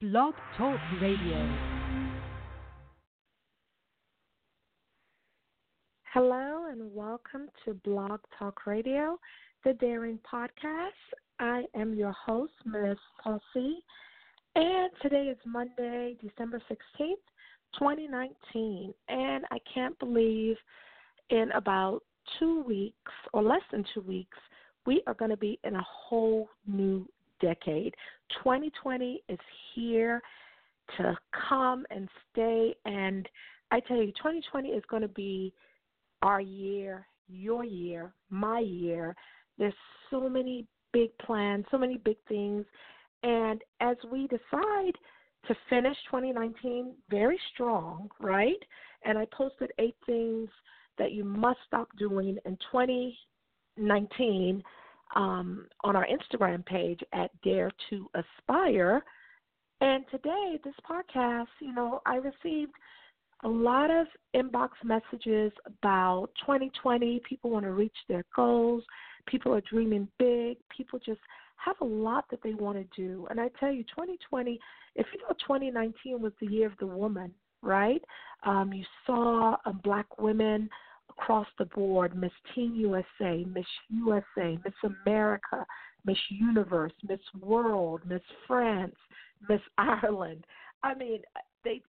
Blog Talk Radio. Hello and welcome to Blog Talk Radio, the Daring Podcast. I am your host, Miss Tulsi, and today is Monday, December 16th, 2019, and I can't believe in about two weeks or less than two weeks, we are going to be in a whole new decade. 2020 is here to come and stay. And I tell you, 2020 is going to be our year, your year, my year. There's so many big plans, so many big things. And as we decide to finish 2019 very strong, right? And I posted eight things that you must stop doing in 2019 um, on our Instagram page at Dare to Aspire. And today, this podcast, you know, I received a lot of inbox messages about 2020. People want to reach their goals. People are dreaming big. People just have a lot that they want to do. And I tell you, 2020, if you know 2019 was the year of the woman, right? Um, you saw um, black women across the board Miss Teen USA, Miss USA, Miss America, Miss Universe, Miss World, Miss France, Miss Ireland. I mean, they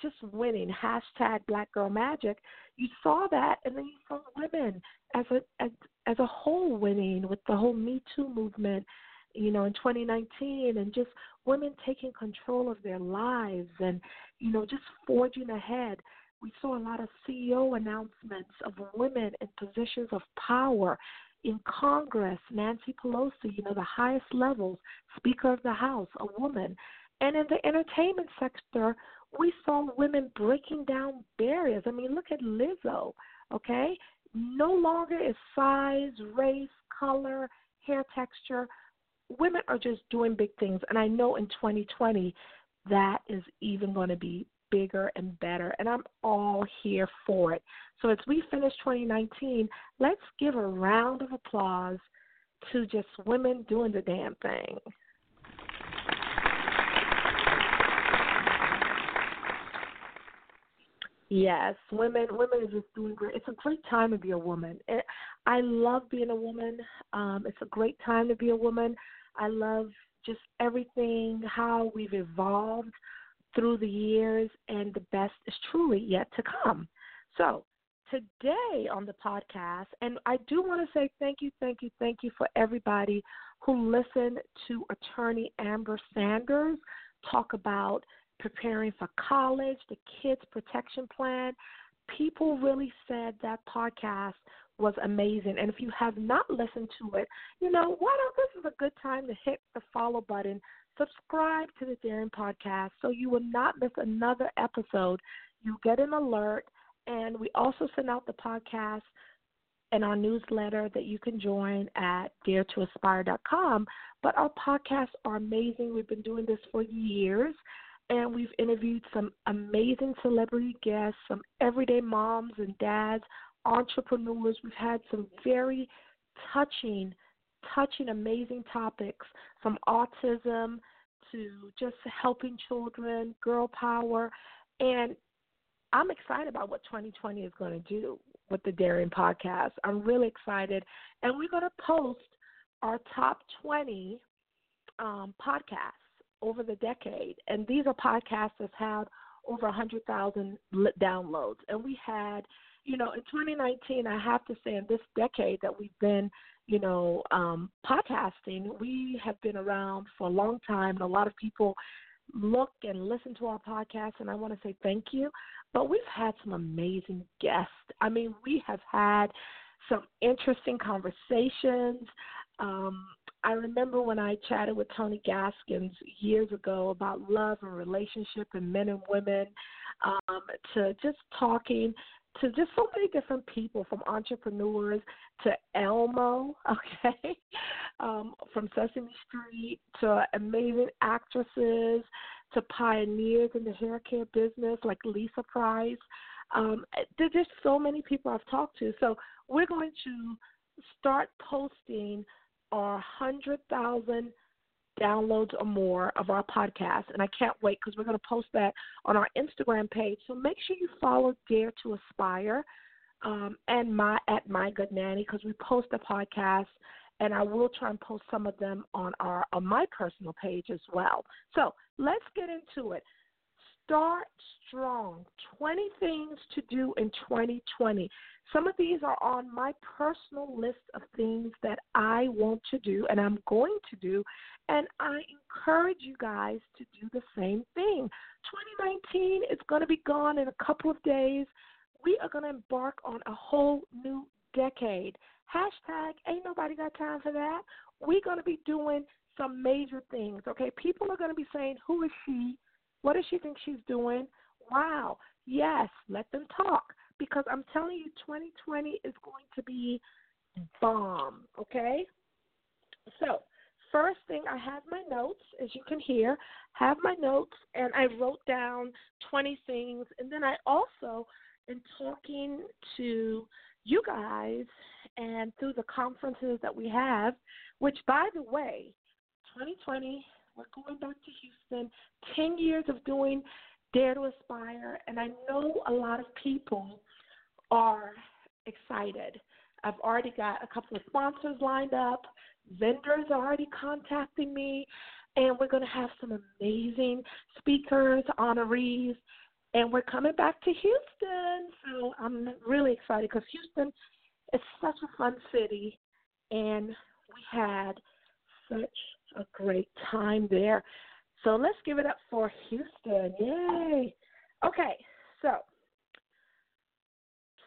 just winning hashtag Black Girl Magic. You saw that, and then you saw women as a as, as a whole winning with the whole Me Too movement. You know, in 2019, and just women taking control of their lives, and you know, just forging ahead we saw a lot of CEO announcements of women in positions of power in Congress. Nancy Pelosi, you know, the highest levels, Speaker of the House, a woman. And in the entertainment sector, we saw women breaking down barriers. I mean, look at Lizzo, okay? No longer is size, race, color, hair texture. Women are just doing big things. And I know in 2020, that is even going to be bigger and better. And I'm all here for it. So as we finish 2019, let's give a round of applause to just women doing the damn thing. Yes, women women are just doing great. It's a great time to be a woman. It, I love being a woman. Um, it's a great time to be a woman. I love just everything how we've evolved through the years, and the best is truly yet to come. So, today on the podcast, and I do want to say thank you, thank you, thank you for everybody who listened to Attorney Amber Sanders talk about preparing for college, the kids' protection plan. People really said that podcast was amazing. And if you have not listened to it, you know, why don't this is a good time to hit the follow button subscribe to the Daring Podcast so you will not miss another episode. You get an alert, and we also send out the podcast and our newsletter that you can join at daretoaspire.com. But our podcasts are amazing. We've been doing this for years, and we've interviewed some amazing celebrity guests, some everyday moms and dads, entrepreneurs. We've had some very touching touching amazing topics from autism to just helping children, girl power, and I'm excited about what 2020 is going to do with the Daring podcast. I'm really excited, and we're going to post our top 20 um, podcasts over the decade, and these are podcasts that have over 100,000 downloads, and we had you know, in 2019, I have to say, in this decade that we've been you know, um, podcasting, we have been around for a long time, and a lot of people look and listen to our podcast, and I want to say thank you. But we've had some amazing guests. I mean, we have had some interesting conversations. Um, I remember when I chatted with Tony Gaskins years ago about love and relationship and men and women, um, to just talking to just so many different people from entrepreneurs to Elmo, okay, um, from Sesame Street to amazing actresses to pioneers in the hair care business like Lisa Price. Um, there's just so many people I've talked to. So we're going to start posting our 100,000 downloads or more of our podcast. And I can't wait because we're going to post that on our Instagram page. So make sure you follow Dare to Aspire um, and my at My Good Nanny because we post a podcast and I will try and post some of them on our on my personal page as well. So let's get into it. Start strong. 20 things to do in 2020. Some of these are on my personal list of things that I want to do and I'm going to do. And I encourage you guys to do the same thing. 2019 is going to be gone in a couple of days. We are going to embark on a whole new decade. Hashtag ain't nobody got time for that. We're going to be doing some major things, okay? People are going to be saying, Who is she? What does she think she's doing? Wow. Yes, let them talk because I'm telling you, 2020 is going to be bomb, okay? So, first thing, I have my notes, as you can hear, have my notes, and I wrote down 20 things, and then I also am talking to you guys and through the conferences that we have, which, by the way, 2020, we're going back to Houston, 10 years of doing Dare to Aspire, and I know a lot of people are excited. I've already got a couple of sponsors lined up, vendors are already contacting me, and we're going to have some amazing speakers, honorees, and we're coming back to Houston. So I'm really excited because Houston is such a fun city, and we had such a great time there. So let's give it up for Houston. Yay. Okay, so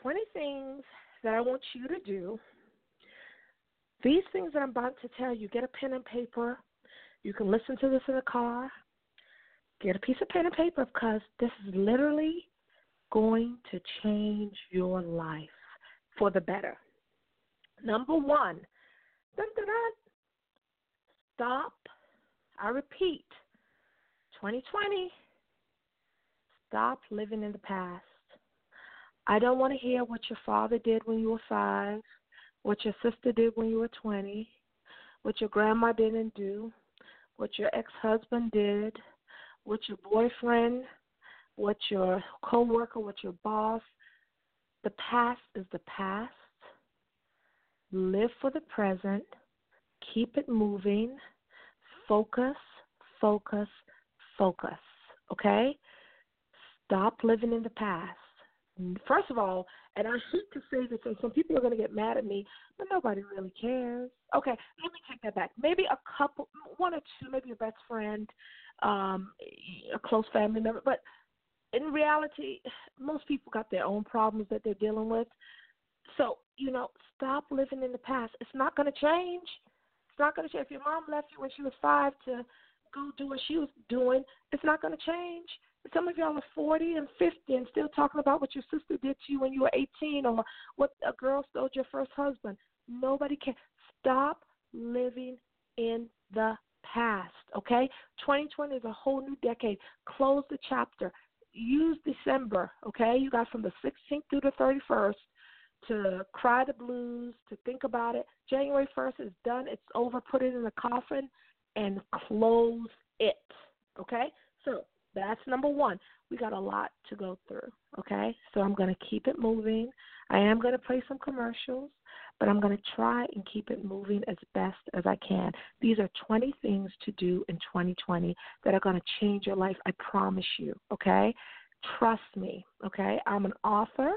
20 things that I want you to do. These things that I'm about to tell you, get a pen and paper. You can listen to this in the car. Get a piece of pen and paper because this is literally going to change your life for the better. Number one, dun, dun, dun, stop. I repeat, 2020, stop living in the past. I don't want to hear what your father did when you were five, what your sister did when you were 20, what your grandma didn't do, what your ex husband did, what your boyfriend, what your coworker, what your boss. The past is the past. Live for the present. Keep it moving. Focus, focus, focus. Okay? Stop living in the past. First of all, and I hate to say this, and some people are going to get mad at me, but nobody really cares. Okay, let me take that back. Maybe a couple, one or two, maybe a best friend, um, a close family member, but in reality, most people got their own problems that they're dealing with. So, you know, stop living in the past. It's not going to change. It's not going to change. If your mom left you when she was five to go do what she was doing, it's not going to change. Some of y'all are 40 and 50 and still talking about what your sister did to you when you were 18 or what a girl stole your first husband. Nobody can. Stop living in the past, okay? 2020 is a whole new decade. Close the chapter. Use December, okay? You got from the 16th through the 31st to cry the blues, to think about it. January 1st is done. It's over. Put it in the coffin and close it, okay? So that's number one. We got a lot to go through, okay? So I'm going to keep it moving. I am going to play some commercials but I'm going to try and keep it moving as best as I can. These are 20 things to do in 2020 that are going to change your life. I promise you, okay? Trust me, okay? I'm an author.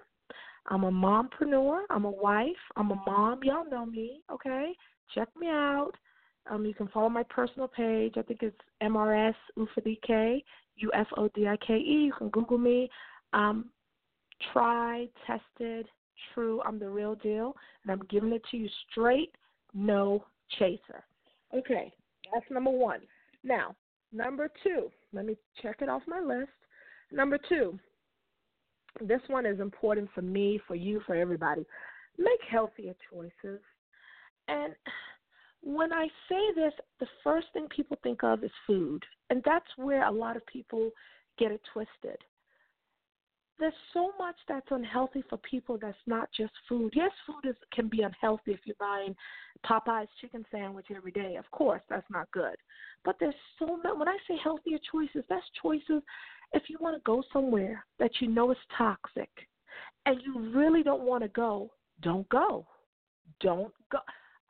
I'm a mompreneur. I'm a wife. I'm a mom. Y'all know me, okay? Check me out. Um, you can follow my personal page. I think it's MRS Ufodike, U F O D I K E. You can Google me. Um, tried, tested, true. I'm the real deal, and I'm giving it to you straight, no chaser. Okay, that's number one. Now, number two, let me check it off my list. Number two, this one is important for me, for you, for everybody. Make healthier choices. And when I say this, the first thing people think of is food. And that's where a lot of people get it twisted. there's so much that's unhealthy for people that's not just food. Yes, food is can be unhealthy if you're buying Popeye's chicken sandwich every day. Of course, that's not good. But there's so much when I say healthier choices, that's choices if you want to go somewhere that you know is toxic and you really don't want to go, don't go. Don't go.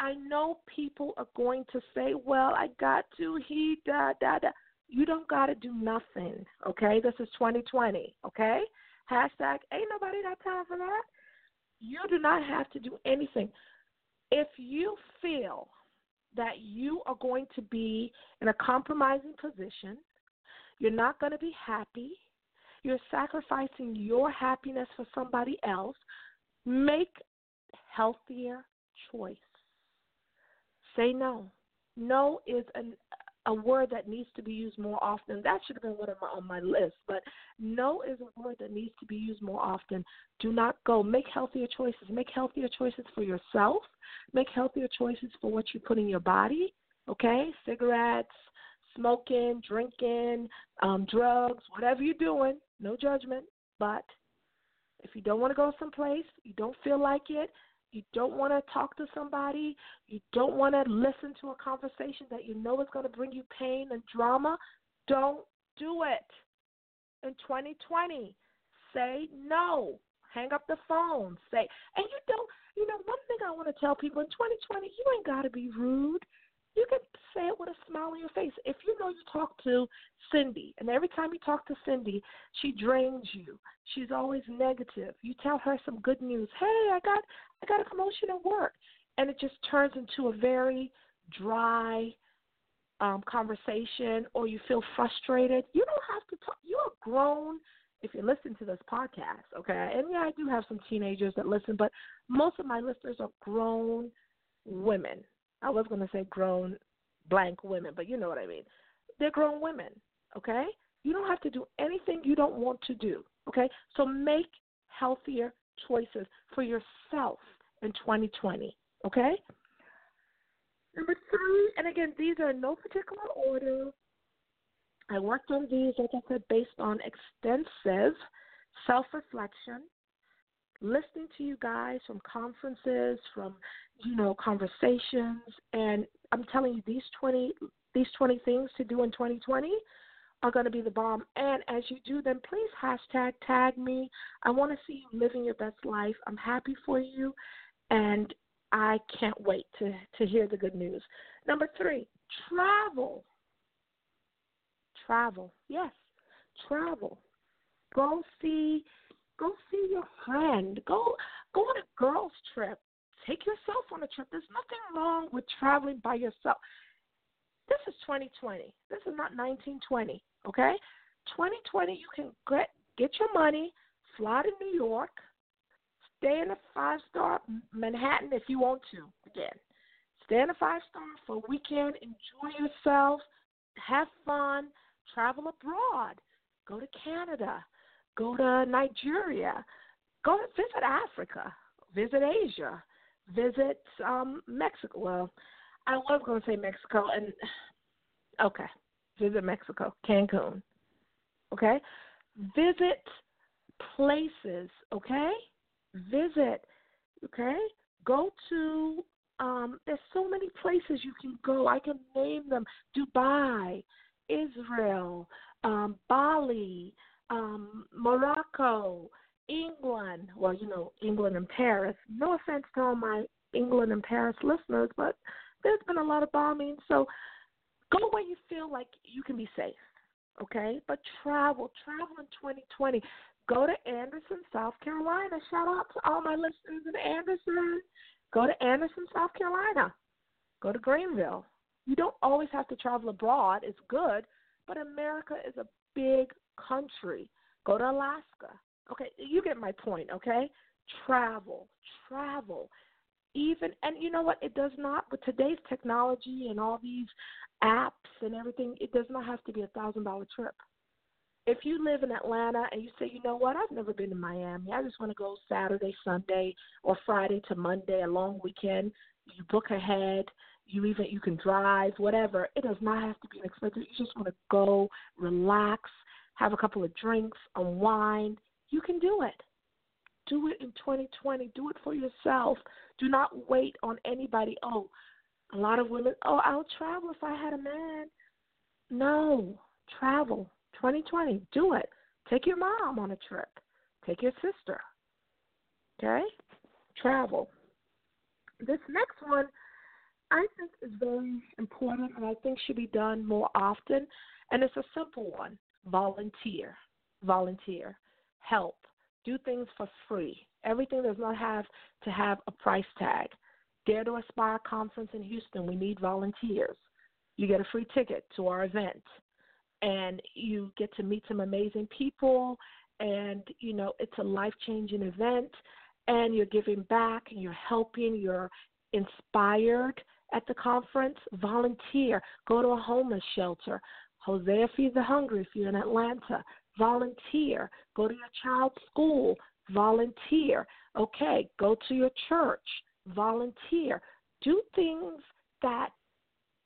I know people are going to say, "Well, I got to." He da da da. You don't got to do nothing. Okay, this is 2020. Okay, hashtag ain't nobody got time for that. You do not have to do anything. If you feel that you are going to be in a compromising position, you're not going to be happy, you're sacrificing your happiness for somebody else, make healthier choice. Say no. No is an, a word that needs to be used more often. That should have been one of my on my list, but no is a word that needs to be used more often. Do not go. Make healthier choices. Make healthier choices for yourself. Make healthier choices for what you put in your body. Okay, cigarettes, smoking, drinking, um, drugs, whatever you're doing. No judgment, but if you don't want to go someplace, you don't feel like it, you don't want to talk to somebody, you don't want to listen to a conversation that you know is going to bring you pain and drama, don't do it. In 2020, say no. Hang up the phone. Say, and you don't, you know, one thing I want to tell people in 2020, you ain't got to be rude you can say it with a smile on your face. If you know you talk to Cindy, and every time you talk to Cindy, she drains you. She's always negative. You tell her some good news. Hey, I got I got a promotion at work, and it just turns into a very dry um, conversation, or you feel frustrated. You don't have to talk. You are grown if you listen to this podcast, okay? And yeah, I do have some teenagers that listen, but most of my listeners are grown women, I was going to say grown blank women, but you know what I mean. They're grown women, okay? You don't have to do anything you don't want to do, okay? So make healthier choices for yourself in 2020, okay? Number three, and again, these are in no particular order. I worked on these, like I said, based on extensive self reflection listening to you guys from conferences, from you know conversations, and I'm telling you these twenty these twenty things to do in 2020 are going to be the bomb. And as you do them, please hashtag tag me. I want to see you living your best life. I'm happy for you, and I can't wait to to hear the good news. Number three, travel. Travel, yes, travel. Go see Go see your friend. Go go on a girls trip. Take yourself on a trip. There's nothing wrong with traveling by yourself. This is 2020. This is not 1920. Okay, 2020. You can get get your money, fly to New York, stay in a five star Manhattan if you want to. Again, stay in a five star for a weekend. Enjoy yourself. Have fun. Travel abroad. Go to Canada go to Nigeria, go visit Africa, visit Asia, visit um, Mexico. Well, I was going to say Mexico, and okay, visit Mexico, Cancun. Okay, visit places. Okay, visit. Okay, go to. Um, there's so many places you can go. I can name them: Dubai, Israel, um, Bali, um, Morocco, England. Well, you know, England and Paris. No offense to all my England and Paris listeners, but there's been a lot of bombing. So go where you feel like you can be safe, okay? But travel, travel in 2020. Go to Anderson, South Carolina. Shout out to all my listeners in Anderson. Go to Anderson, South Carolina. Go to Greenville. You don't always have to travel abroad. It's good, but America is a big country. Go to Alaska. Okay, you get my point, okay? Travel, travel. Even and you know what? It does not with today's technology and all these apps and everything, it does not have to be a thousand dollar trip. If you live in Atlanta and you say, you know what, I've never been to Miami. I just want to go Saturday, Sunday, or Friday to Monday, a long weekend. You book ahead. You even you can drive, whatever. It does not have to be an expensive. You just want to go, relax, have a couple of drinks, unwind, You can do it. Do it in 2020. Do it for yourself. Do not wait on anybody. Oh, a lot of women, oh, I'll travel if I had a man. No, travel. 2020. Do it. Take your mom on a trip. Take your sister. Okay? Travel. This next one I think is very important and I think should be done more often. And it's a simple one volunteer. Volunteer. Help. Do things for free. Everything does not have to have a price tag. Dare to Aspire conference in Houston, we need volunteers. You get a free ticket to our event and you get to meet some amazing people and you know it's a life changing event and you're giving back and you're helping you're inspired at the conference volunteer go to a homeless shelter hosea feeds the hungry if you're in atlanta volunteer go to your child's school volunteer okay go to your church volunteer do things that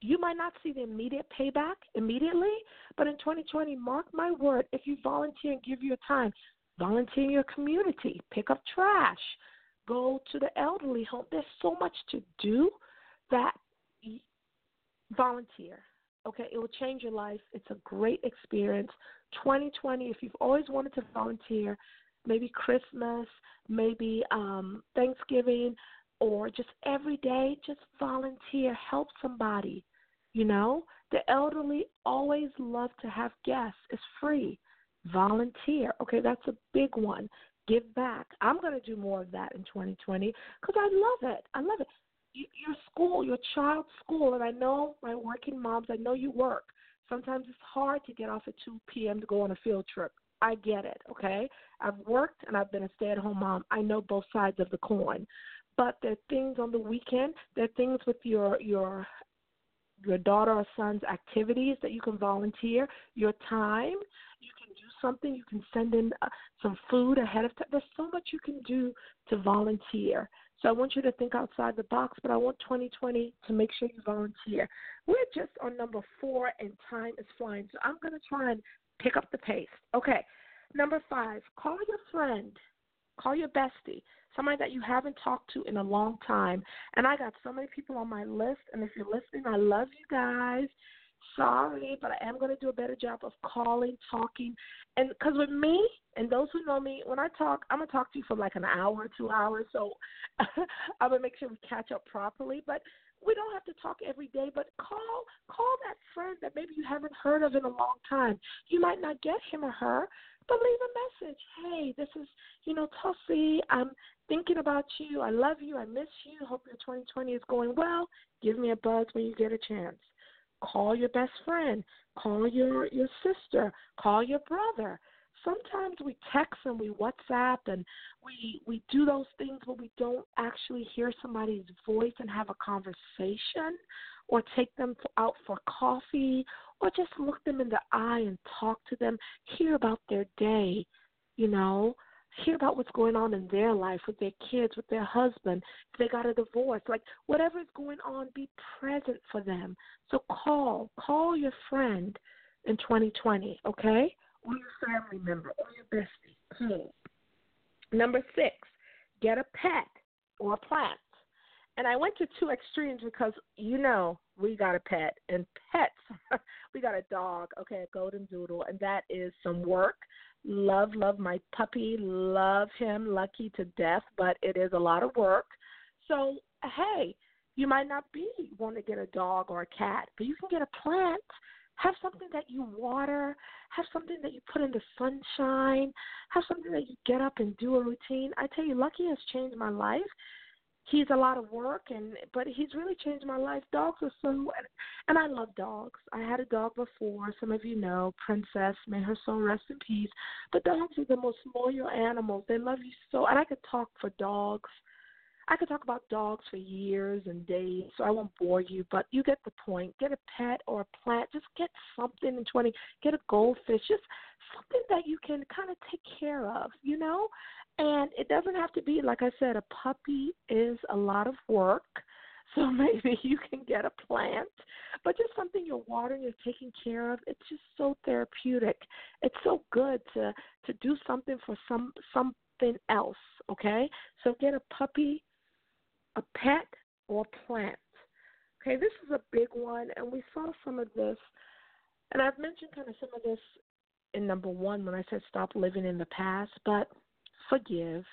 you might not see the immediate payback immediately, but in 2020, mark my word, if you volunteer and give your time, volunteer in your community, pick up trash, go to the elderly home. There's so much to do that volunteer. Okay, it will change your life. It's a great experience. 2020, if you've always wanted to volunteer, maybe Christmas, maybe um, Thanksgiving, or just every day, just volunteer, help somebody. You know, the elderly always love to have guests. It's free. Volunteer. Okay, that's a big one. Give back. I'm going to do more of that in 2020 because I love it. I love it. Your school, your child's school, and I know my working moms, I know you work. Sometimes it's hard to get off at 2 p.m. to go on a field trip. I get it, okay? I've worked and I've been a stay at home mom. I know both sides of the coin. But there are things on the weekend, there are things with your your your daughter or son's activities that you can volunteer, your time. You can do something. You can send in uh, some food ahead of time. There's so much you can do to volunteer. So I want you to think outside the box, but I want 2020 to make sure you volunteer. We're just on number four, and time is flying. So I'm going to try and pick up the pace. Okay. Number five, call your friend, call your bestie somebody that you haven't talked to in a long time. And I got so many people on my list. And if you're listening, I love you guys. Sorry, but I am going to do a better job of calling, talking. And because with me and those who know me, when I talk, I'm going to talk to you for like an hour, two hours. So I'm going to make sure we catch up properly. But we don't have to talk every day, but call call that friend that maybe you haven't heard of in a long time. You might not get him or her, but leave a message. Hey, this is, you know, Tulsi. I'm thinking about you. I love you. I miss you. Hope your 2020 is going well. Give me a buzz when you get a chance. Call your best friend. Call your your sister. Call your brother. Sometimes we text and we WhatsApp and we we do those things, but we don't actually hear somebody's voice and have a conversation, or take them out for coffee, or just look them in the eye and talk to them. Hear about their day. You know, hear about what's going on in their life with their kids, with their husband, if they got a divorce, like whatever is going on, be present for them. So call, call your friend in 2020, okay? Or your family member, or your bestie. Call. Number six, get a pet or a plant. And I went to two extremes because you know we got a pet and pets. we got a dog, okay, a golden doodle, and that is some work love, love my puppy, love him, lucky to death, but it is a lot of work. So, hey, you might not be want to get a dog or a cat, but you can get a plant. Have something that you water, have something that you put in the sunshine, have something that you get up and do a routine. I tell you, Lucky has changed my life he's a lot of work and but he's really changed my life. Dogs are so and i love dogs. I had a dog before some of you know princess may her soul rest in peace. But dogs are the most loyal animals. They love you so and i could talk for dogs i could talk about dogs for years and days so i won't bore you but you get the point get a pet or a plant just get something in 20 get a goldfish just something that you can kind of take care of you know and it doesn't have to be, like I said, a puppy is a lot of work. So maybe you can get a plant, but just something you're watering, you're taking care of. It's just so therapeutic. It's so good to to do something for some something else. Okay, so get a puppy, a pet, or plant. Okay, this is a big one, and we saw some of this, and I've mentioned kind of some of this in number one when I said stop living in the past, but forgive,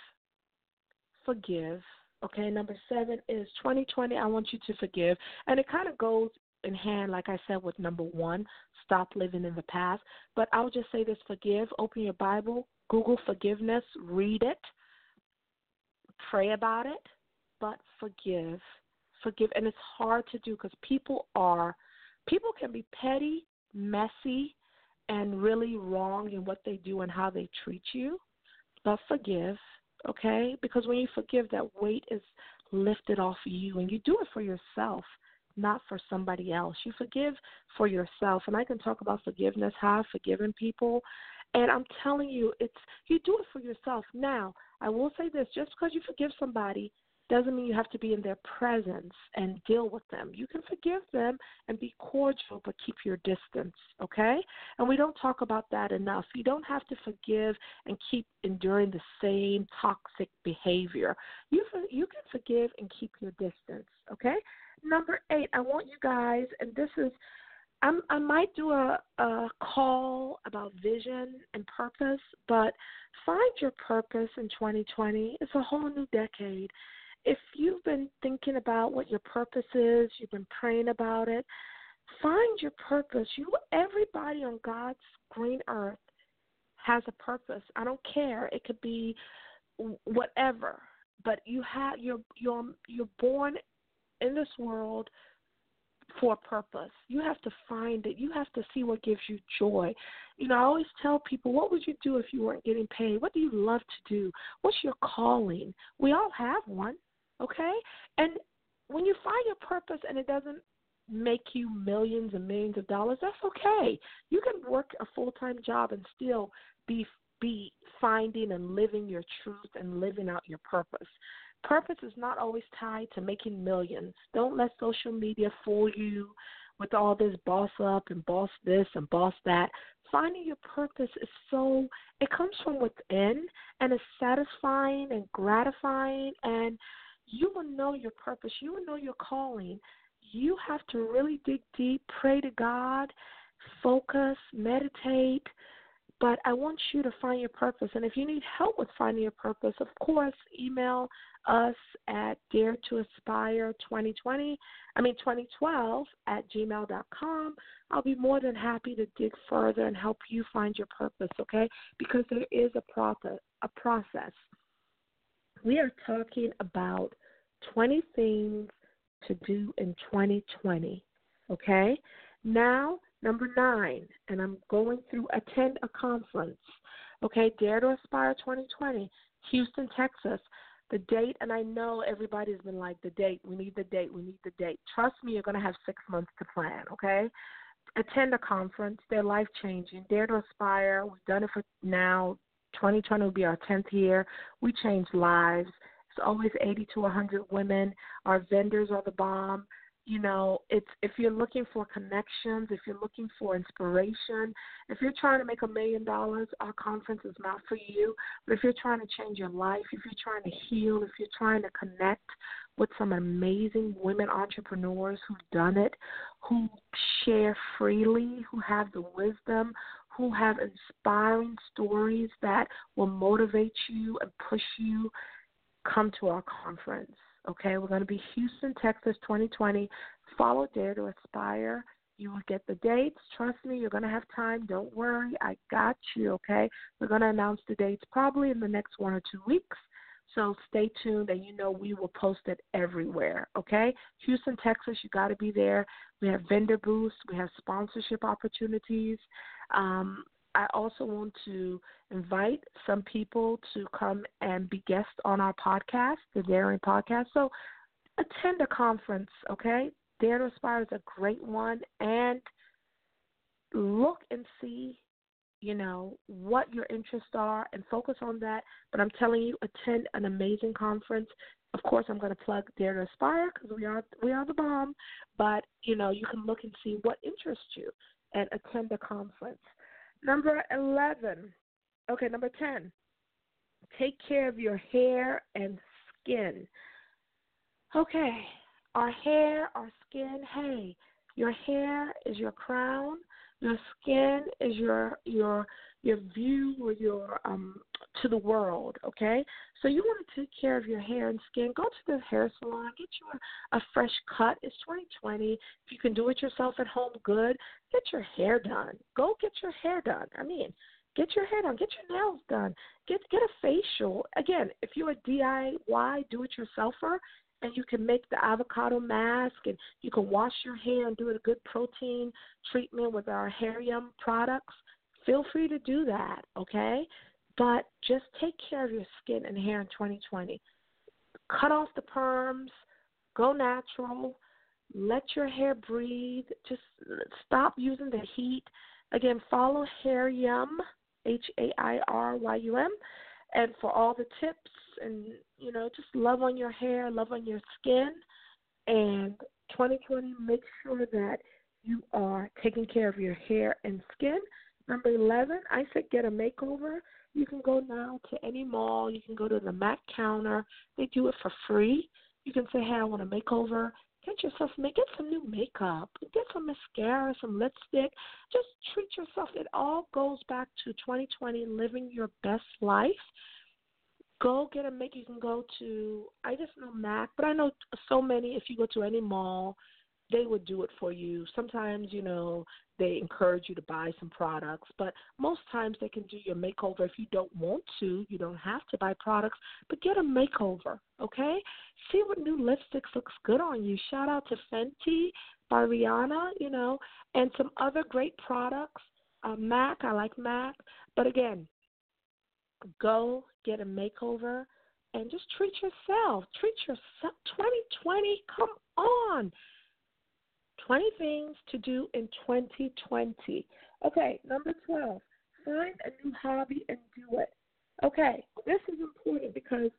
forgive Okay, number seven is 2020. I want you to forgive. And it kind of goes in hand, like I said, with number one, stop living in the past. But I'll just say this forgive. Open your Bible, Google forgiveness, read it, pray about it, but forgive. Forgive. And it's hard to do because people are, people can be petty, messy, and really wrong in what they do and how they treat you. But forgive okay? Because when you forgive, that weight is lifted off you, and you do it for yourself, not for somebody else. You forgive for yourself, and I can talk about forgiveness, how I've forgiven people, and I'm telling you, it's you do it for yourself. Now, I will say this: just because you forgive somebody doesn't mean you have to be in their presence and deal with them. You can forgive them and be cordial, but keep your distance, okay? And we don't talk about that enough. You don't have to forgive and keep enduring the same toxic behavior. You you can forgive and keep your distance, okay? Number eight, I want you guys, and this is I'm, I might do a, a call about vision and purpose, but find your purpose in 2020. It's a whole new decade if you've been thinking about what your purpose is, you've been praying about it, find your purpose. You everybody on God's green earth has a purpose. I don't care. It could be whatever, but you have you're you're you're born in this world for a purpose. You have to find it. You have to see what gives you joy. You know, I always tell people, what would you do if you weren't getting paid? What do you love to do? What's your calling? We all have one. Okay? And when you find your purpose and it doesn't make you millions and millions of dollars, that's okay. You can work a full time job and still be be finding and living your truth and living out your purpose. Purpose is not always tied to making millions. Don't let social media fool you with all this boss up and boss this and boss that. Finding your purpose is so, it comes from within and it's satisfying and gratifying and you will know your purpose, you will know your calling. You have to really dig deep, pray to God, focus, meditate. But I want you to find your purpose. And if you need help with finding your purpose, of course, email us at dare to aspire 2020, I mean 2012 at gmail.com. I'll be more than happy to dig further and help you find your purpose, okay? Because there is a process, a process. We are talking about 20 things to do in 2020. Okay? Now, number nine, and I'm going through attend a conference. Okay, Dare to Aspire 2020, Houston, Texas. The date, and I know everybody's been like, the date, we need the date, we need the date. Trust me, you're going to have six months to plan, okay? Attend a conference. They're life changing. Dare to Aspire, we've done it for now. 2020 will be our 10th year. We change lives It's always 80 to 100 women. Our vendors are the bomb. You know, it's if you're looking for connections, if you're looking for inspiration, if you're trying to make a million dollars, our conference is not for you. But if you're trying to change your life, if you're trying to heal, if you're trying to connect with some amazing women entrepreneurs who've done it, who share freely, who have the wisdom, who have inspiring stories that will motivate you and push you come to our conference. Okay, we're going to be Houston, Texas 2020. Follow Dare to Aspire. You will get the dates. Trust me, you're going to have time. Don't worry. I got you. Okay, we're going to announce the dates probably in the next one or two weeks. So stay tuned, and you know we will post it everywhere. Okay, Houston, Texas, you got to be there. We have vendor booths, we have sponsorship opportunities. Um, I also want to invite some people to come and be guests on our podcast, the Daring Podcast. So attend a conference, okay? Dare to Aspire is a great one, and look and see you know, what your interests are and focus on that. But I'm telling you, attend an amazing conference. Of course, I'm going to plug Dare to Aspire because we are we are the bomb. But you know, you can look and see what interests you and attend the conference. Number eleven. Okay, number ten. Take care of your hair and skin. Okay, our hair, our skin. Hey, your hair is your crown. Your skin is your your your view or your um to the world. Okay, so you want to take care of your hair and skin. Go to the hair salon, get you a, a fresh cut. It's 2020. If you can do it yourself at home, good. Get your hair done. Go get your hair done. I mean, get your hair done. Get your nails done. Get get a facial. Again, if you're a DIY do-it-yourselfer, and you can make the avocado mask and you can wash your hair and do a good protein treatment with our Hair Yum products, feel free to do that, okay? But just take care of your skin and hair in 2020. Cut off the perms, go natural, let your hair breathe, just stop using the heat. Again, follow Hair Yum, H A I R Y U M, and for all the tips and you know just love on your hair, love on your skin, and 2020 make sure that you are taking care of your hair and skin. Number 11, I said get a makeover. You can go now to any mall. You can go to the MAC counter. They do it for free. You can say, hey, I want a makeover. Get yourself, get some new makeup. Get some mascara, some lipstick. Just treat yourself. It all goes back to 2020, living your best life go get a make. You can go to I just know Mac, but I know so many. If you go to any mall, they would do it for you. Sometimes you know they encourage you to buy some products, but most times they can do your makeover. If you don't want to, you don't have to buy products, but get a makeover. Okay, see what new lipsticks looks good on you. Shout out to Fenty by Rihanna, you know, and some other great products. Uh, Mac, I like Mac, but again, go get a makeover and just treat yourself. Treat yourself. 2020, come on. 20 things to do in 2020. Okay, number 12, find a new hobby and do it. Okay, this is important because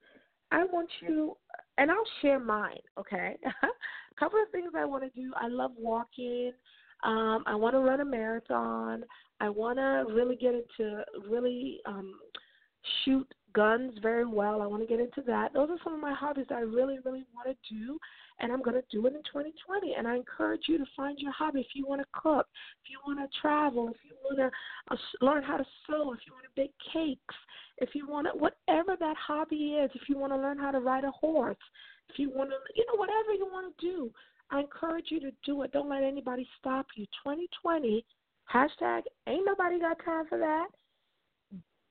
I want you, and I'll share mine, okay? a couple of things I want to do. I love walking. Um, I want to run a marathon. I want to really get into really um, shoot guns very well. I want to get into that. Those are some of my hobbies that I really, really want to do, and I'm going to do it in 2020. And I encourage you to find your hobby. If you want to cook, if you want to travel, if you want to uh, learn how to sew, if you want to bake cakes, if you want to, whatever that hobby is, if you want to learn how to ride a horse, if you want to, you know, whatever you want to do, I encourage you to do it. Don't let anybody stop you. 2020, hashtag ain't nobody got time for that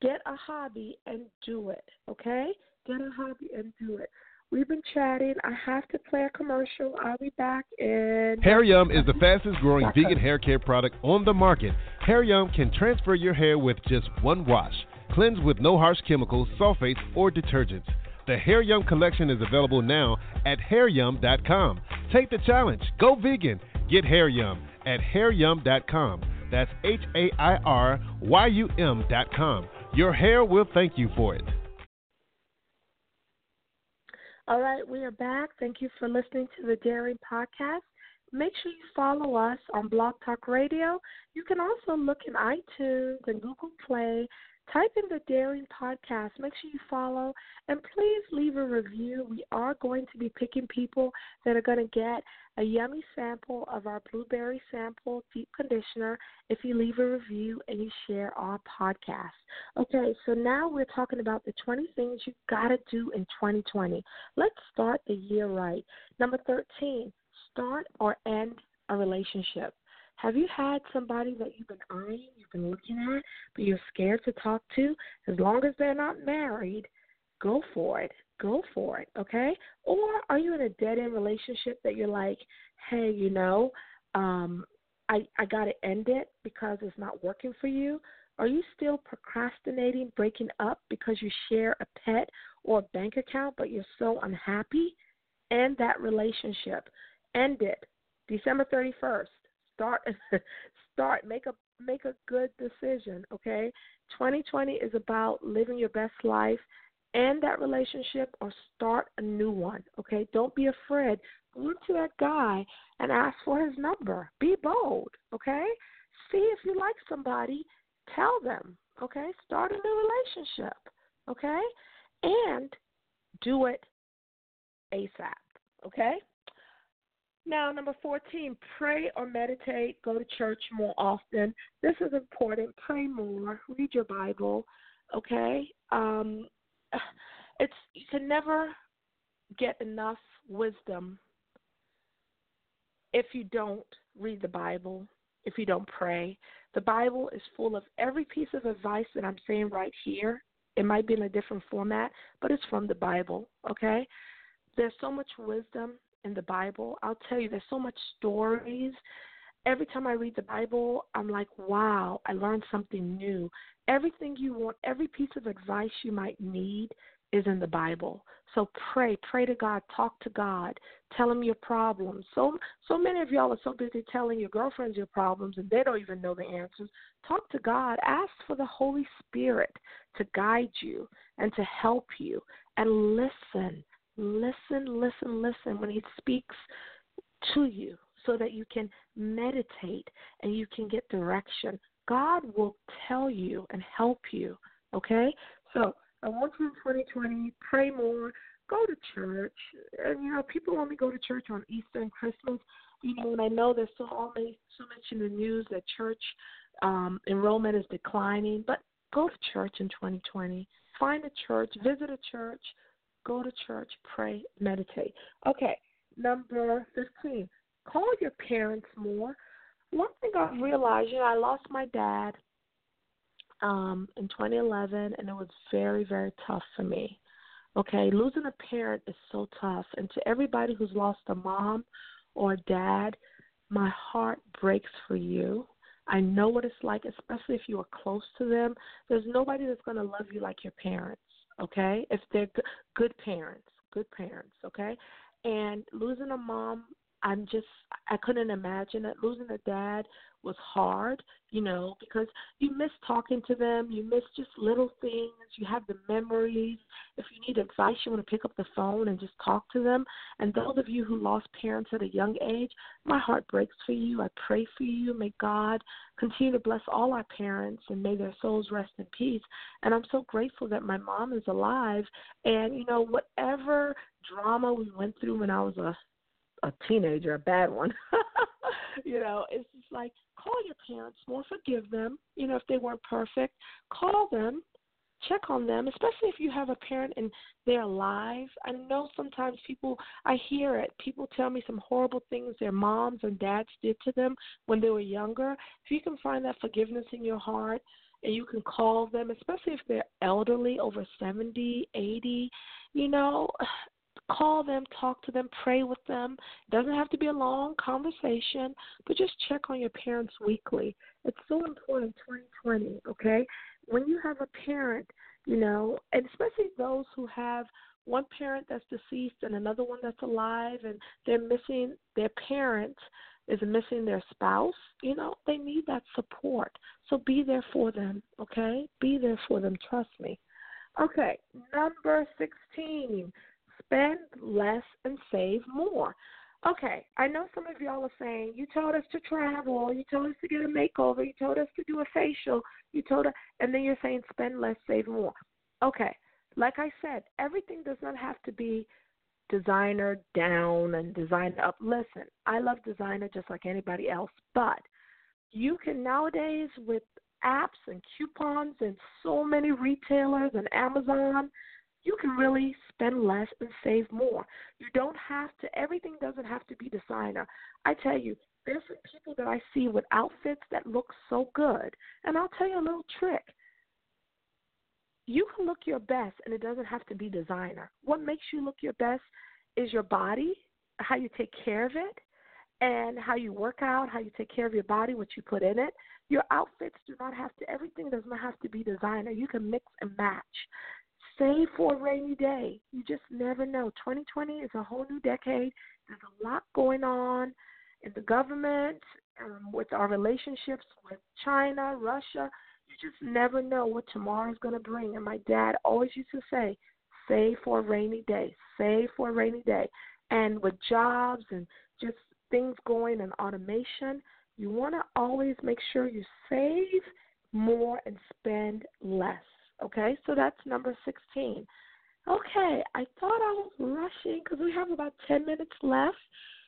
Get a hobby and do it, okay? Get a hobby and do it. We've been chatting. I have to play a commercial. I'll be back in. Hair Yum is the fastest growing vegan hair care product on the market. Hair Yum can transfer your hair with just one wash. Cleanse with no harsh chemicals, sulfates, or detergents. The Hair Yum collection is available now at hairyum.com. Take the challenge. Go vegan. Get Hair Yum at hairyum.com. That's H A I R Y U M.com. Your hair will thank you for it. All right, we are back. Thank you for listening to the Daring Podcast. Make sure you follow us on Blog Talk Radio. You can also look in iTunes and Google Play Type in the Daring Podcast. Make sure you follow and please leave a review. We are going to be picking people that are going to get a yummy sample of our blueberry sample deep conditioner if you leave a review and you share our podcast. Okay, so now we're talking about the 20 things you got to do in 2020. Let's start the year right. Number 13, start or end a relationship. Have you had somebody that you've been eyeing, you've been looking at, but you're scared to talk to? As long as they're not married, go for it. Go for it, okay? Or are you in a dead end relationship that you're like, hey, you know, um, I I gotta end it because it's not working for you? Are you still procrastinating breaking up because you share a pet or a bank account but you're so unhappy? End that relationship. End it. December 31st start start make a make a good decision, okay? 2020 is about living your best life end that relationship or start a new one, okay? Don't be afraid. Go to that guy and ask for his number. Be bold, okay? See if you like somebody, tell them, okay? Start a new relationship, okay? And do it ASAP, okay? Now, number 14, pray or meditate, go to church more often. This is important. Pray more, read your Bible, okay? Um, it's you can never get enough wisdom if you don't read the Bible, if you don't pray. The Bible is full of every piece of advice that I'm saying right here. It might be in a different format, but it's from the Bible, okay? There's so much wisdom in the Bible. I'll tell you, there's so much stories. Every time I read the Bible, I'm like, wow, I learned something new. Everything you want, every piece of advice you might need is in the Bible. So pray, pray to God, talk to God, tell him your problems. So so many of y'all are so busy telling your girlfriends your problems and they don't even know the answers. Talk to God, ask for the Holy Spirit to guide you and to help you and listen. Listen, listen, listen when he speaks to you so that you can meditate and you can get direction. God will tell you and help you. Okay? So I want you in 2020, pray more, go to church. And you know, people only go to church on Easter and Christmas. You know, and I know there's so always so much in the news that church um, enrollment is declining, but go to church in 2020. Find a church, visit a church, go to church, pray, meditate. Okay, number 15, call your parents more. One thing I've realized, you know, I lost my dad um, in 2011, and it was very, very tough for me. Okay, losing a parent is so tough, and to everybody who's lost a mom or dad, my heart breaks for you. I know what it's like, especially if you are close to them. There's nobody that's going to love you like your parents, okay? If they're good parents, good parents, okay? And losing a mom I'm just I couldn't imagine it. Losing a dad was hard, you know, because you miss talking to them, you miss just little things, you have the memories. If you need advice, you want to pick up the phone and just talk to them. And those of you who lost parents at a young age, my heart breaks for you. I pray for you. May God continue to bless all our parents and may their souls rest in peace. And I'm so grateful that my mom is alive. And, you know, whatever drama we went through when I was a a teenager, a bad one. you know, it's just like call your parents more, forgive them. You know, if they weren't perfect, call them, check on them, especially if you have a parent and they're alive. I know sometimes people, I hear it. People tell me some horrible things their moms and dads did to them when they were younger. If you can find that forgiveness in your heart and you can call them, especially if they're elderly, over seventy, eighty, you know, call them, talk to them, pray with them. It doesn't have to be a long conversation, but just check on your parents weekly. It's so important 2020, okay? When you have a parent, you know, and especially those who have one parent that's deceased and another one that's alive and they're missing their parent is missing their spouse, you know, they need that support. So be there for them, okay? Be there for them, trust me. Okay, number 16 spend less and save more. Okay, I know some of y'all are saying you told us to travel, you told us to get a makeover, you told us to do a facial, you told us, and then you're saying spend less, save more. Okay, like I said, everything does not have to be designer down and designer up. Listen, I love designer just like anybody else, but you can nowadays with apps and coupons and so many retailers and Amazon you can really spend less and save more. You don't have to, everything doesn't have to be designer. I tell you, there's people that I see with outfits that look so good. And I'll tell you a little trick. You can look your best, and it doesn't have to be designer. What makes you look your best is your body, how you take care of it, and how you work out, how you take care of your body, what you put in it. Your outfits do not have to, everything does not have to be designer. You can mix and match. Save for a rainy day. You just never know. 2020 is a whole new decade. There's a lot going on in the government um, with our relationships with China, Russia. You just never know what tomorrow is going to bring. And my dad always used to say, save for a rainy day, save for a rainy day. And with jobs and just things going in automation, you want to always make sure you save more and spend less. Okay, so that's number 16. Okay, I thought I was rushing because we have about 10 minutes left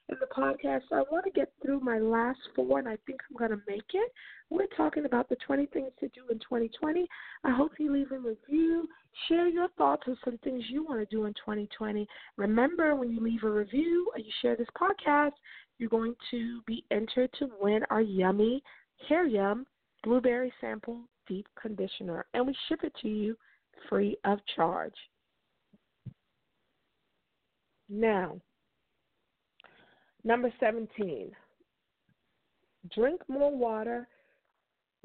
in the podcast. So I want to get through my last four, and I think I'm going to make it. We're talking about the 20 things to do in 2020. I hope you leave a review, share your thoughts on some things you want to do in 2020. Remember, when you leave a review or you share this podcast, you're going to be entered to win our yummy Hair Yum Blueberry Sample Deep Conditioner, and we ship it to you free of charge. Now, number 17, drink more water,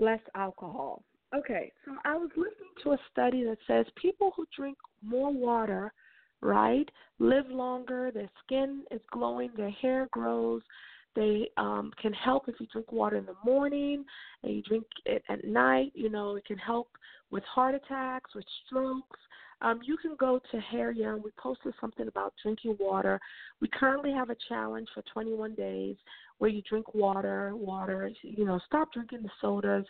less alcohol. Okay, so I was listening to a study that says people who drink more water, right, live longer, their skin is glowing, their hair grows, they um, can help if you drink water in the morning and you drink it at night. You know, it can help with heart attacks, with strokes. Um, you can go to Hair Yum. We posted something about drinking water. We currently have a challenge for 21 days where you drink water, water. You know, stop drinking the sodas,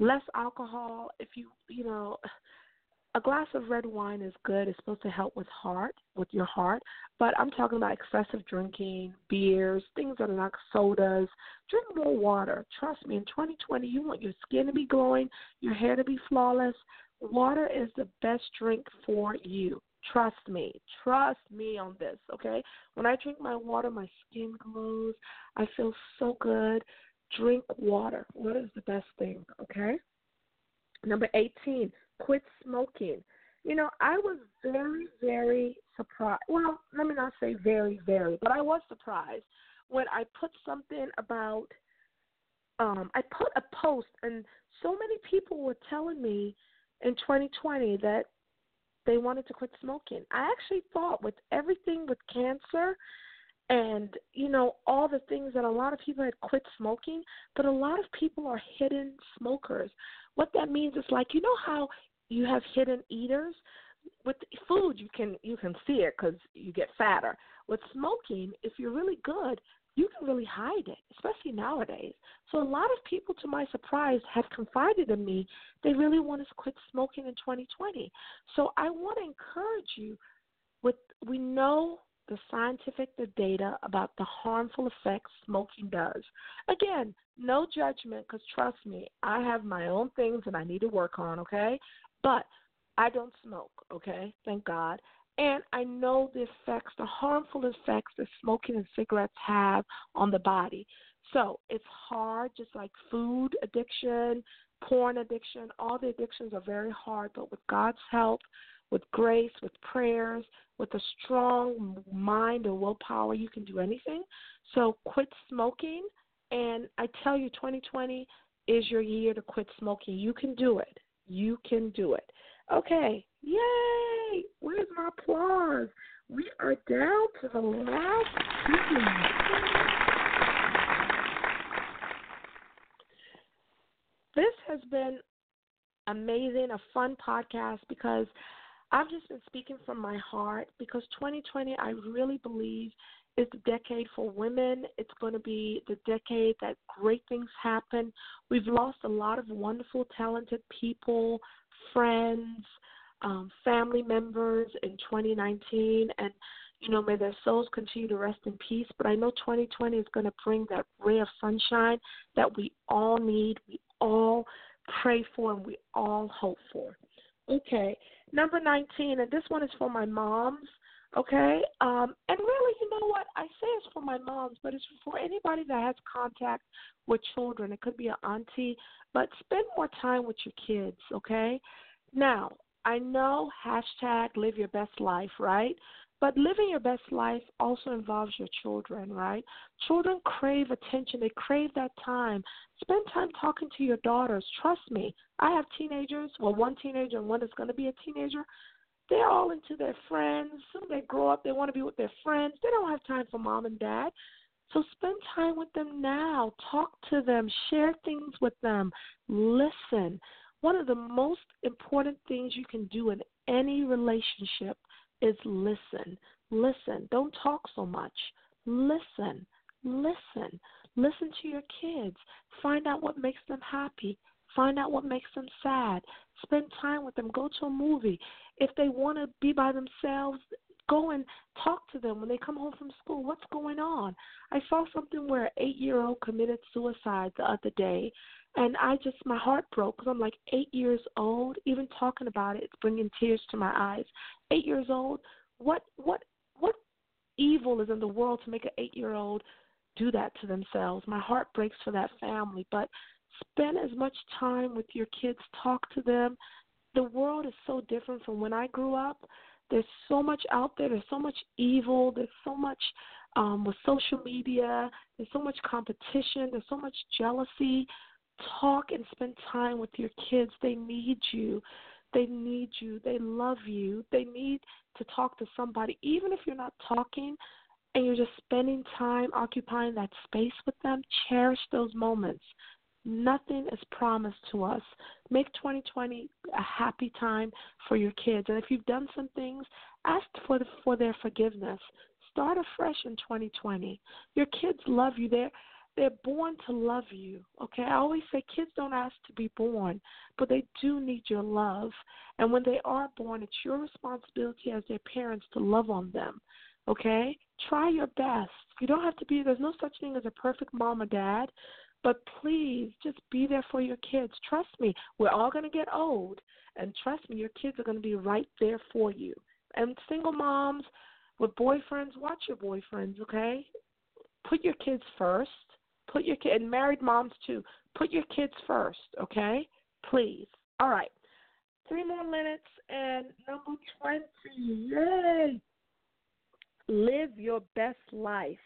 less alcohol. If you, you know, a glass of red wine is good. It's supposed to help with heart, with your heart. But I'm talking about excessive drinking, beers, things that are not sodas. Drink more water. Trust me, in 2020, you want your skin to be glowing, your hair to be flawless. Water is the best drink for you. Trust me. Trust me on this, okay? When I drink my water, my skin glows. I feel so good. Drink water. Water is the best thing, okay? Number 18, quit smoking. You know, I was very, very surprised. Well, let me not say very, very, but I was surprised when I put something about um I put a post and so many people were telling me in 2020 that they wanted to quit smoking. I actually thought with everything with cancer and you know all the things that a lot of people had quit smoking, but a lot of people are hidden smokers. What that means is like you know how you have hidden eaters with food you can you can see it because you get fatter. With smoking, if you're really good, you can really hide it, especially nowadays. So a lot of people, to my surprise, have confided in me they really want to quit smoking in 2020. So I want to encourage you. With we know the scientific the data about the harmful effects smoking does. Again, no judgment because trust me, I have my own things that I need to work on, okay? But I don't smoke, okay? Thank God. And I know the effects, the harmful effects that smoking and cigarettes have on the body. So it's hard, just like food addiction, porn addiction, all the addictions are very hard, but with God's help, with grace, with prayers, with a strong mind and willpower, you can do anything. So quit smoking. And I tell you, 2020 is your year to quit smoking. You can do it. You can do it. Okay. Yay! Where's my applause? We are down to the last. This has been amazing, a fun podcast because I've just been speaking from my heart because 2020, I really believe, is the decade for women. It's going to be the decade that great things happen. We've lost a lot of wonderful, talented people, friends, um, family members in 2019, and you know, may their souls continue to rest in peace. But I know 2020 is going to bring that ray of sunshine that we all need, we all pray for, and we all hope for. Okay, number 19, and this one is for my moms. Okay, um, and really, you know what? I say it's for my moms, but it's for anybody that has contact with children. It could be an auntie, but spend more time with your kids. Okay, now I know hashtag live your best life, right? But living your best life also involves your children, right? Children crave attention. They crave that time. Spend time talking to your daughters. Trust me, I have teenagers, well, one teenager and one is going to be a teenager. They're all into their friends. Soon they grow up, they want to be with their friends. They don't have time for mom and dad. So spend time with them now. Talk to them. Share things with them. Listen. One of the most important things you can do in any relationship is listen. Listen. Don't talk so much. Listen. Listen. Listen to your kids. Find out what makes them happy. Find out what makes them sad. Spend time with them. Go to a movie. If they want to be by themselves, go and talk to them when they come home from school. What's going on? I saw something where an eight year old committed suicide the other day, and I just, my heart broke because I'm like, eight years old, even talking about it, it's bringing tears to my eyes. Eight years old, what, what, what evil is in the world to make an eight year old do that to themselves? My heart breaks for that family, but spend as much time with your kids, talk to them. The world is so different from when I grew up. There's so much out there. There's so much evil. There's so much um, with social media. There's so much competition. There's so much jealousy. Talk and spend time with your kids. They need you. They need you. They love you. They need to talk to somebody. Even if you're not talking and you're just spending time occupying that space with them, cherish those moments. Nothing is promised to us. Make 2020 a happy time for your kids. And if you've done some things, ask for the, for their forgiveness. Start afresh in 2020. Your kids love you. They're they're born to love you. Okay? I always say kids don't ask to be born, but they do need your love. And when they are born, it's your responsibility as their parents to love on them. Okay? Try your best. You don't have to be there's no such thing as a perfect mom or dad, but please just be there for your kids. Trust me, we're all going to get old. And trust me, your kids are going to be right there for you. And single moms with boyfriends, watch your boyfriends, okay? Put your kids first. Put your kid and married moms too. Put your kids first, okay? Please. All right. Three more minutes and number twenty. Yay! Live your best life.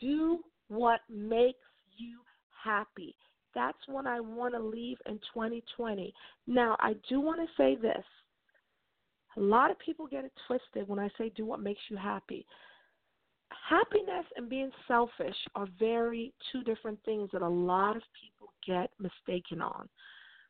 Do what makes you happy. That's what I want to leave in 2020. Now, I do want to say this. A lot of people get it twisted when I say do what makes you happy. Happiness and being selfish are very two different things that a lot of people get mistaken on.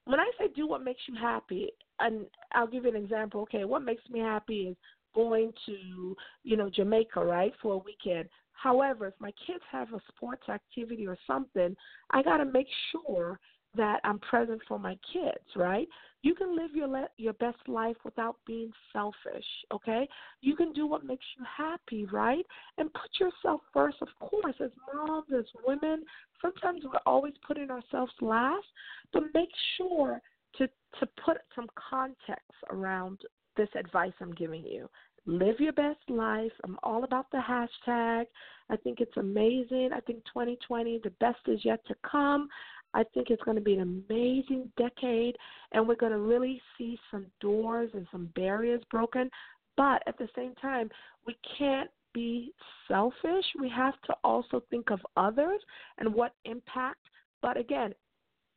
When I say do what makes you happy, and I'll give you an example. Okay, what makes me happy is going to, you know, Jamaica, right, for a weekend. However, if my kids have a sports activity or something, I got to make sure that I'm present for my kids, right? You can live your le- your best life without being selfish, okay? You can do what makes you happy, right? And put yourself first, of course, as moms, as women. Sometimes we're always putting ourselves last, but make sure to to put some context around this advice I'm giving you live your best life. I'm all about the hashtag. I think it's amazing. I think 2020, the best is yet to come. I think it's going to be an amazing decade, and we're going to really see some doors and some barriers broken. But at the same time, we can't be selfish. We have to also think of others and what impact. But again,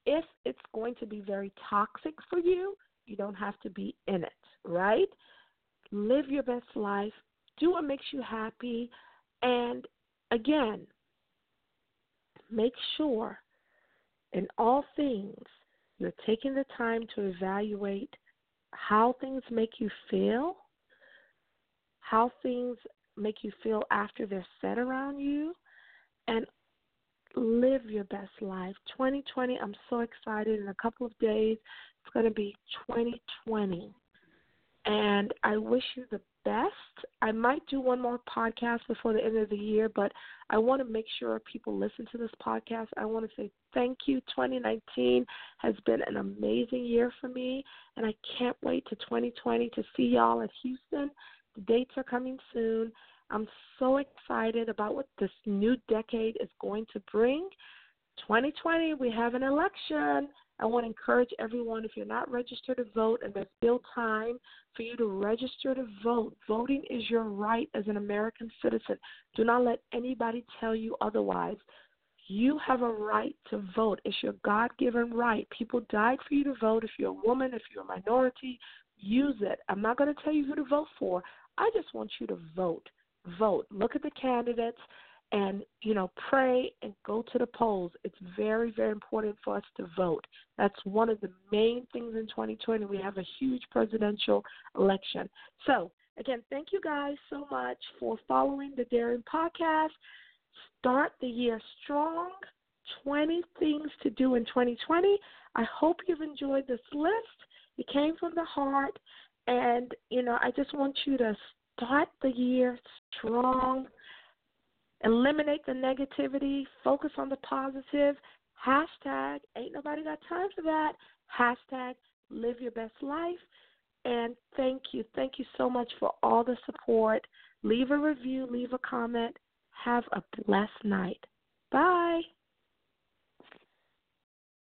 if it's going to be very toxic for you, you don't have to be in it, right? Live your best life, do what makes you happy, and again, make sure in all things you're taking the time to evaluate how things make you feel, how things make you feel after they're said around you, and live your best life. 2020, I'm so excited. In a couple of days, it's going to be 2020 and I wish you the best. I might do one more podcast before the end of the year, but I want to make sure people listen to this podcast. I want to say thank you. 2019 has been an amazing year for me, and I can't wait to 2020 to see y'all at Houston. The dates are coming soon. I'm so excited about what this new decade is going to bring. 2020, we have an election. I want to encourage everyone if you're not registered to vote and there's still time for you to register to vote. Voting is your right as an American citizen. Do not let anybody tell you otherwise. You have a right to vote. It's your God given right. People died for you to vote. If you're a woman, if you're a minority, use it. I'm not going to tell you who to vote for. I just want you to vote. Vote. Look at the candidates and you know pray and go to the polls it's very very important for us to vote. That's one of the main things in 2020 we have a huge presidential election. So again thank you guys so much for following the daring podcast. Start the year strong. 20 things to do in 2020 i hope you've enjoyed this list. It came from the heart. And you know i just want you to start the year strong Eliminate the negativity. Focus on the positive. Hashtag, ain't nobody got time for that. Hashtag, live your best life. And thank you. Thank you so much for all the support. Leave a review, leave a comment. Have a blessed night. Bye.